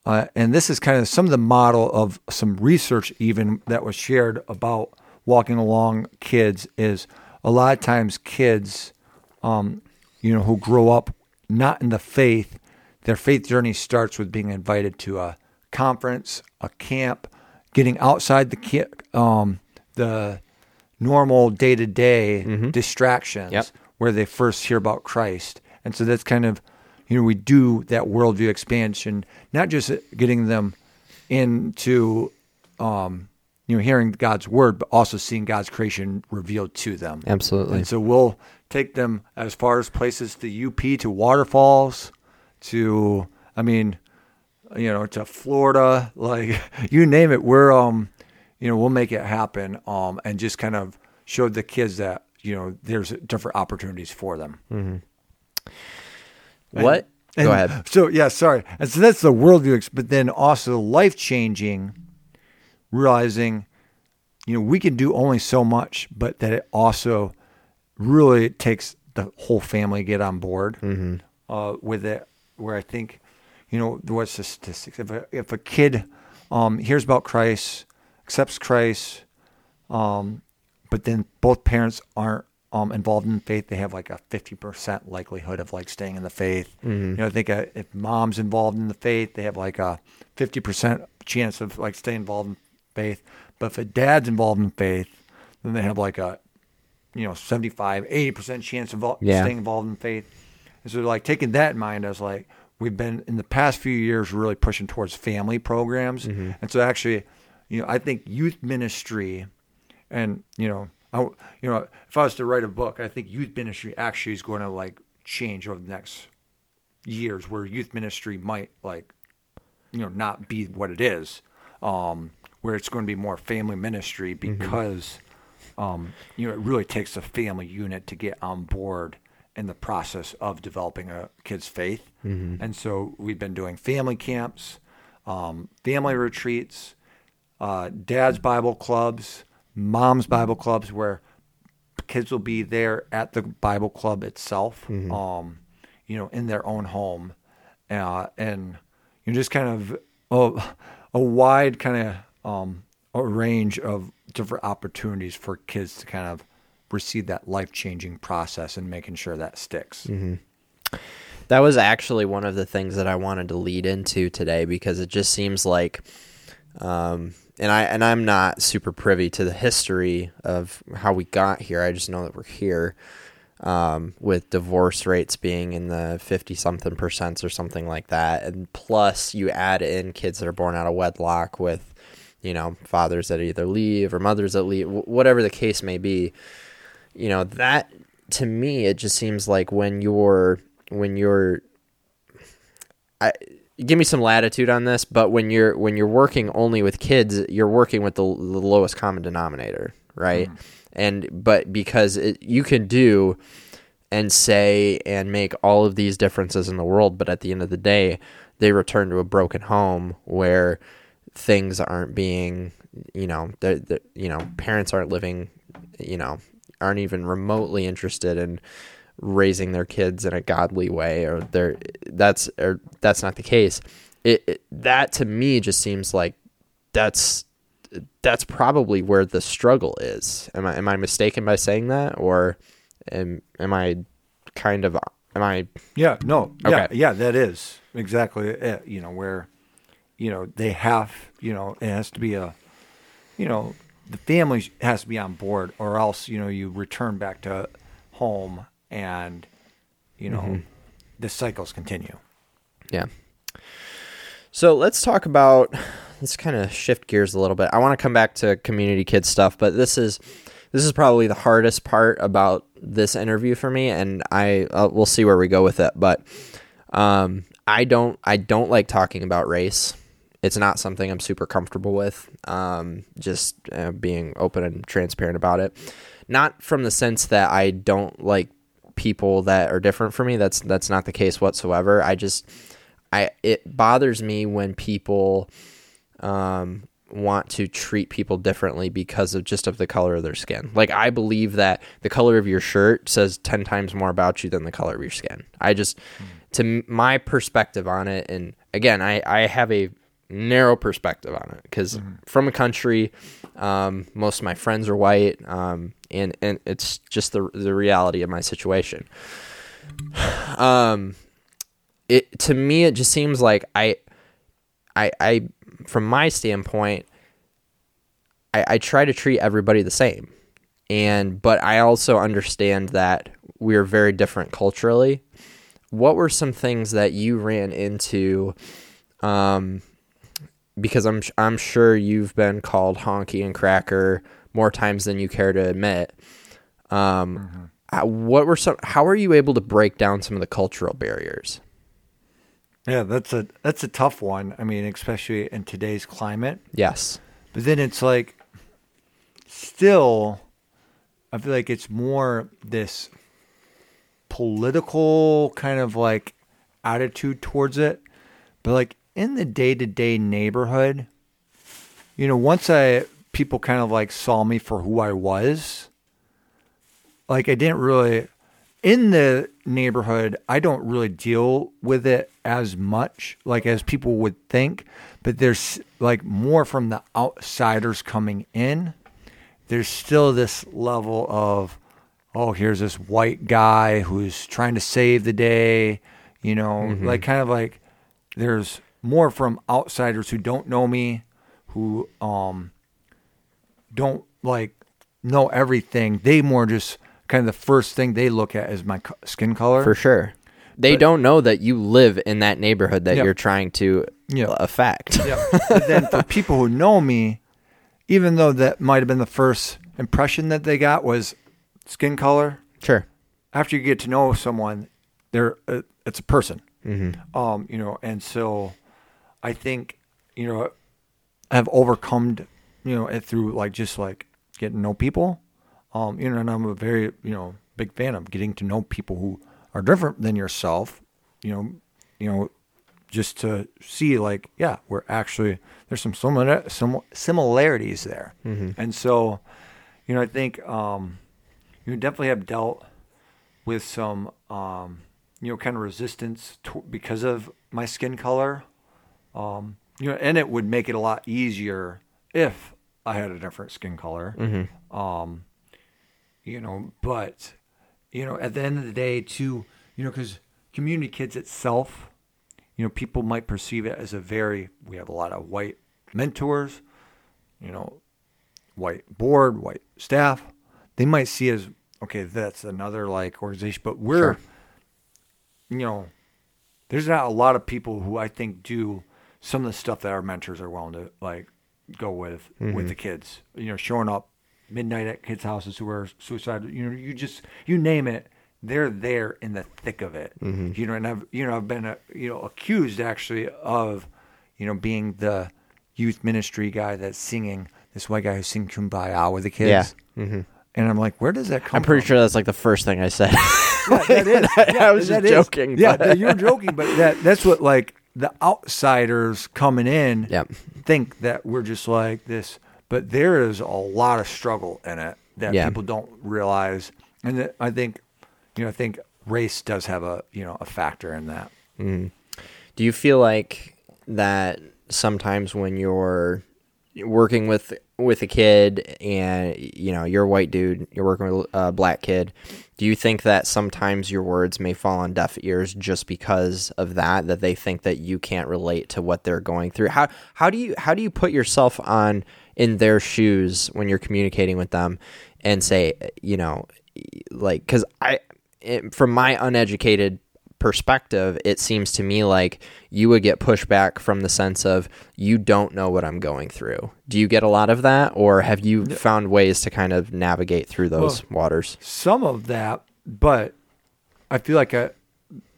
uh, and this is kind of some of the model of some research even that was shared about walking along kids is a lot of times kids um, you know, who grow up not in the faith, their faith journey starts with being invited to a conference, a camp, getting outside the ki- um, the normal day to day distractions Yep. where they first hear about Christ. And so that's kind of, you know, we do that worldview expansion, not just getting them into, um, you know, hearing God's word, but also seeing God's creation revealed to them. Absolutely. And so we'll take them as far as places to UP, to waterfalls, to, I mean, you know, to Florida, like you name it. We're, um, you know, we'll make it happen, um, and just kind of show the kids that you know there's different opportunities for them. what? And Go ahead. So yeah, sorry. And so that's the worldview, but then also life changing, realizing, you know, we can do only so much, but that it also really takes the whole family to get on board uh, with it. Where I think, you know, what's the statistics? If a, if a kid um, hears about Christ, accepts Christ, um, but then both parents aren't um, involved in faith, they have like a 50% likelihood of like staying in the faith. You know, I think uh, if mom's involved in the faith, they have like a 50% chance of like staying involved in faith. But if a dad's involved in faith, then they have like a, you know, 75, 80% chance of Yeah. staying involved in faith. And so like taking that in mind, I was like, we've been in the past few years really pushing towards family programs. And so actually, you know, I think youth ministry and you know I, you know if i was to write a book i think youth ministry actually is going to like change over the next years where youth ministry might like you know not be what it is um where it's going to be more family ministry because um you know it really takes a family unit to get on board in the process of developing a kid's faith. And so we've been doing family camps um, family retreats uh, dad's Bible clubs, mom's Bible clubs, where kids will be there at the Bible club itself, um, you know, in their own home, uh, and you know, just kind of a, a wide kind of um, a range of different opportunities for kids to kind of receive that life changing process and making sure that sticks. That was actually one of the things that I wanted to lead into today because it just seems like, um, and I and I'm not super privy to the history of how we got here. I just know that we're here, um, with divorce rates being in the fifty something percents or something like that, and plus you add in kids that are born out of wedlock with, you know, fathers that either leave or mothers that leave, whatever the case may be you know that to me it just seems like when you're when you're I give me some latitude on this but when you're when you're working only with kids you're working with the, the lowest common denominator right? Mm-hmm. And but because it, you can do and say and make all of these differences in the world but at the end of the day they return to a broken home where things aren't being you know the you know parents aren't living you know aren't even remotely interested in raising their kids in a godly way or they're that's or that's not the case. It, it that to me just seems like that's that's probably where the struggle is. Am i am i mistaken by saying that or am am i kind of am i Yeah, no, yeah, yeah, that is exactly it. You know where, you know, they have, you know, it has to be a, you know, the family has to be on board, or else, you know, you return back to home, and, you know, the cycles continue. Yeah. So let's talk about let's kind of shift gears a little bit. I want to come back to community kids stuff, but this is this is probably the hardest part about this interview for me, and I uh, we'll see where we go with it. But um, I don't I don't like talking about race. It's not something I'm super comfortable with. Um, just uh, being open and transparent about it. Not from the sense that I don't like people that are different from me. That's that's not the case whatsoever. I just I it bothers me when people um, want to treat people differently because of just of the color of their skin. Like I believe that the color of your shirt says 10 times more about you than the color of your skin. I just to m- my perspective on it and again, I I have a narrow perspective on it because from a country um, most of my friends are white um, and and it's just the the reality of my situation Um, it to me it just seems like I, I, I from my standpoint, I, I try to treat everybody the same, and but I also understand that we're very different culturally. What were some things that you ran into? Um, because I'm I'm sure you've been called honky and cracker more times than you care to admit. Um, how- what were some? How are you able to break down some of the cultural barriers? Yeah, that's a that's a tough one. I mean, especially in today's climate. Yes. But then it's like still I feel like it's more this political kind of like attitude towards it. But like in the day-to-day neighborhood, you know, once I people kind of like saw me for who I was, like I didn't really in the neighborhood, I don't really deal with it as much like as people would think, but there's like more from the outsiders coming in. There's still this level of oh, here's this white guy who's trying to save the day, you know, mm-hmm. like kind of like there's more from outsiders who don't know me, who um don't like know everything. They more just kind of the first thing they look at is my co- skin color. For sure. They But- don't know that you live in that neighborhood that Yep. you're trying to Yep. affect. But then for people who know me, even though that might have been the first impression that they got was skin color, Sure. after you get to know someone, they're uh, it's a person. Mm-hmm. Um, you know, and so I think you know I've overcome you know it through like just like getting to know people. Um, you know, and I'm a very you know big fan of getting to know people who are different than yourself. You know, you know, just to see like yeah, we're actually there's some similar some similarities there, and so you know I think um, you definitely have dealt with some um, you know kind of resistance to, because of my skin color um, you know and it would make it a lot easier if i had a different skin color. Um, you know but you know at the end of the day too you know because community kids itself you know people might perceive it as a very we have a lot of white mentors you know white board, white staff, they might see as okay, that's another like organization, but we're, Sure. you know, there's not a lot of people who I think do some of the stuff that our mentors are willing to like go with with the kids. You know, showing up midnight at kids' houses who are suicidal. You know, you just you name it, they're there in the thick of it. You know, and I've you know I've been uh, you know accused actually of you know being the youth ministry guy that's singing this white guy who's singing Kumbaya with the kids. Yeah. hmm And I'm like, where does that come I'm pretty from? sure that's like the first thing I said. Yeah, that is. Yeah, I was that just is. joking. Yeah, but- you're joking, but that that's what like the outsiders coming in Yep. think that we're just like this, but there is a lot of struggle in it that Yeah. people don't realize, and that I think, you know, I think race does have a you know a factor in that. Mm. Do you feel like that sometimes when you're working with with a kid and you know you're a white dude, you're working with a black kid, do you think that sometimes your words may fall on deaf ears just because of that that they think that you can't relate to what they're going through? How how do you how do you put yourself on in their shoes when you're communicating with them and say, you know, like cuz I from my uneducated perspective, it seems to me like you would get pushback from the sense of you don't know what I'm going through. Do you get a lot of that, or have you found ways to kind of navigate through those waters? Some of that, but I feel like I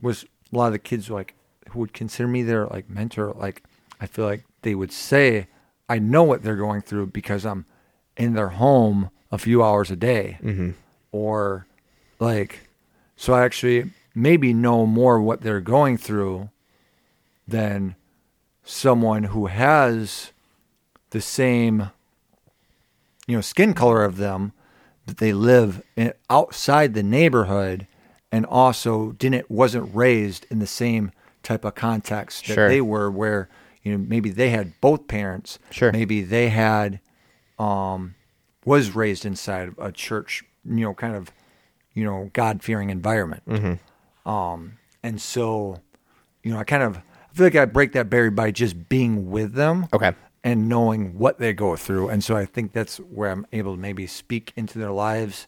was a lot of the kids like who would consider me their like mentor. Like I feel like they would say, "I know what they're going through because I'm in their home a few hours a day," Mm-hmm. or like, so I actually maybe know more what they're going through than someone who has the same you know skin color of them that they live in, outside the neighborhood and also didn't wasn't raised in the same type of context that Sure. they were where you know maybe they had both parents Sure. maybe they had um was raised inside a church you know kind of you know god-fearing environment Um, and so, you know, I kind of I feel like I break that barrier by just being with them. Okay. And knowing what they go through. And so I think that's where I'm able to maybe speak into their lives,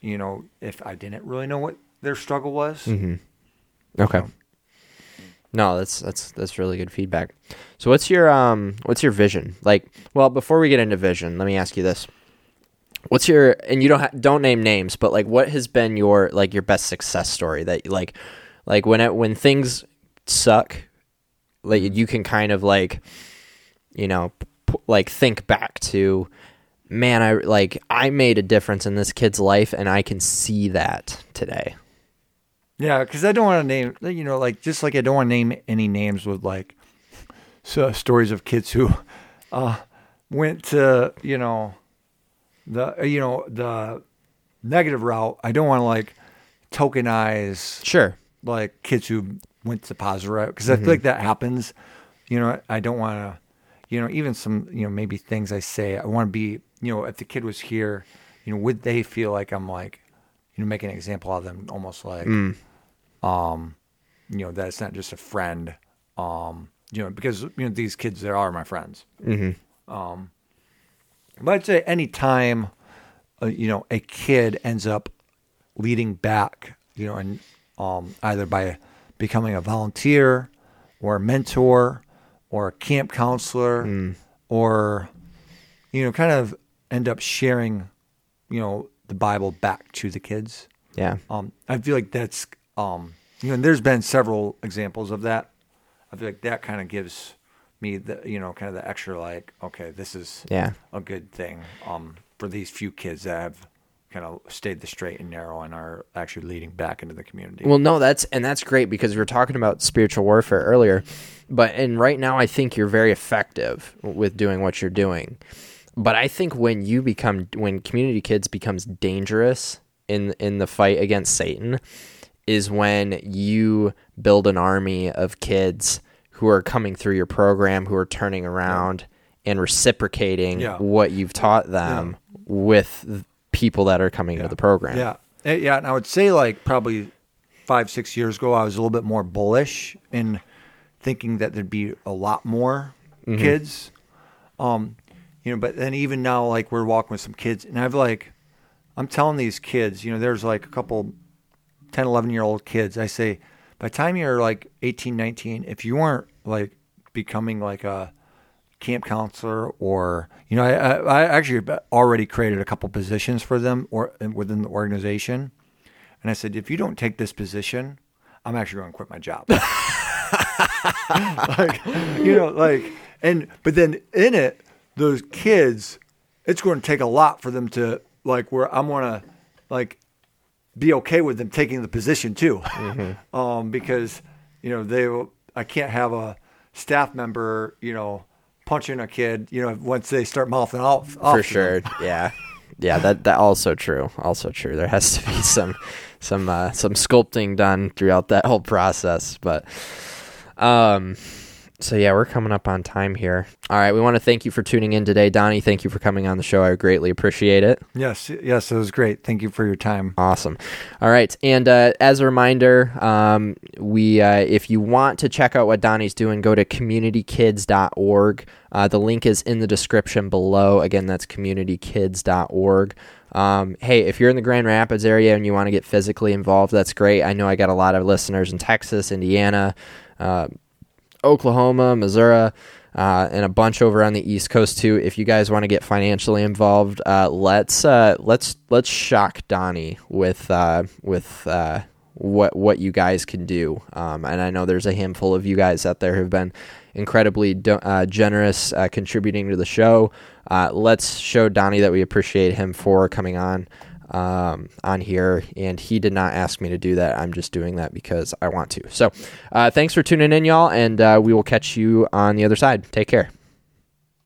you know, if I didn't really know what their struggle was. Mm-hmm. Okay. No, that's that's that's really good feedback. So what's your um what's your vision? Like, well, before we get into vision, let me ask you this. What's your and you don't ha- don't name names, but like what has been your like your best success story that like like when it when things suck, like you can kind of like you know p- like think back to man, I like I made a difference in this kid's life and I can see that today. Yeah, because I don't want to name, you know, like just like I don't want to name any names with like so stories of kids who uh, went to, you know, the you know the negative route. I don't want to like tokenize Sure. like kids who went to positive route because I feel like that happens. You know, I don't want to, you know, even some, you know, maybe things I say. I want to be, you know, if the kid was here, you know, would they feel like I'm like, you know, making an example of them, almost like, um, you know, that it's not just a friend, um, you know, because you know these kids they are my friends. Mm-hmm. Um, but I'd say any time, uh, you know, a kid ends up leading back, you know, and um, either by becoming a volunteer or a mentor or a camp counselor or, you know, kind of end up sharing, you know, the Bible back to the kids. Yeah. Um, I feel like that's, um, you know, and there's been several examples of that. I feel like that kind of gives me the, you know, kind of the extra like, okay, this is Yeah. a good thing um, for these few kids that have kind of stayed the straight and narrow and are actually leading back into the community. Well, no, that's and that's great because we were talking about spiritual warfare earlier, but and right now I think you're very effective with doing what you're doing. But I think when you become when community kids becomes dangerous in in the fight against Satan is when you build an army of kids who are coming through your program who are turning around and reciprocating Yeah. what you've taught them with people that are coming into the program. Yeah, Eh, yeah, and I would say like probably five, six years ago, I was a little bit more bullish in thinking that there'd be a lot more kids. Um, you know, but then even now, like we're walking with some kids, and I've like, I'm telling these kids, you know, there's like a couple 10, 11 year old kids. I say, by the time you're like 18, 19, if you weren't like becoming like a camp counselor or you know I, I, actually already created a couple positions for them or within the organization. And i said if you don't take this position i'm actually going to quit my job. Like you know like and but then in it those kids it's going to take a lot for them to like where i'm going to like be okay with them taking the position too. Um because you know they will- i can't have a staff member you know punching a kid you know once they start mouthing off, off for them. sure. Yeah, yeah. That that also true. Also true. There has to be some some uh, some sculpting done throughout that whole process. But um, so yeah, we're coming up on time here. All right, we want to thank you for tuning in today, Donnie. Thank you for coming on the show. I greatly appreciate it. yes yes it was great thank you for your time Awesome. All right, and uh, as a reminder, um, we uh, if you want to check out what Donnie's doing, go to communitykids.org. Uh, the link is in the description below. Again, that's communitykids.org. Um, hey, if you're in the Grand Rapids area and you want to get physically involved, that's great. I know I got a lot of listeners in Texas, Indiana, uh, Oklahoma, Missouri, uh, and a bunch over on the East Coast too. If you guys want to get financially involved, uh, let's uh, let's let's shock Donnie with uh, with uh, what what you guys can do. Um, and I know there's a handful of you guys out there who've been incredibly do- uh, generous contributing to the show. Let's show Donnie that we appreciate him for coming on um, on here, and he did not ask me to do that. I'm just doing that because I want to. So, uh, thanks for tuning in, y'all, and uh, we will catch you on the other side. Take care.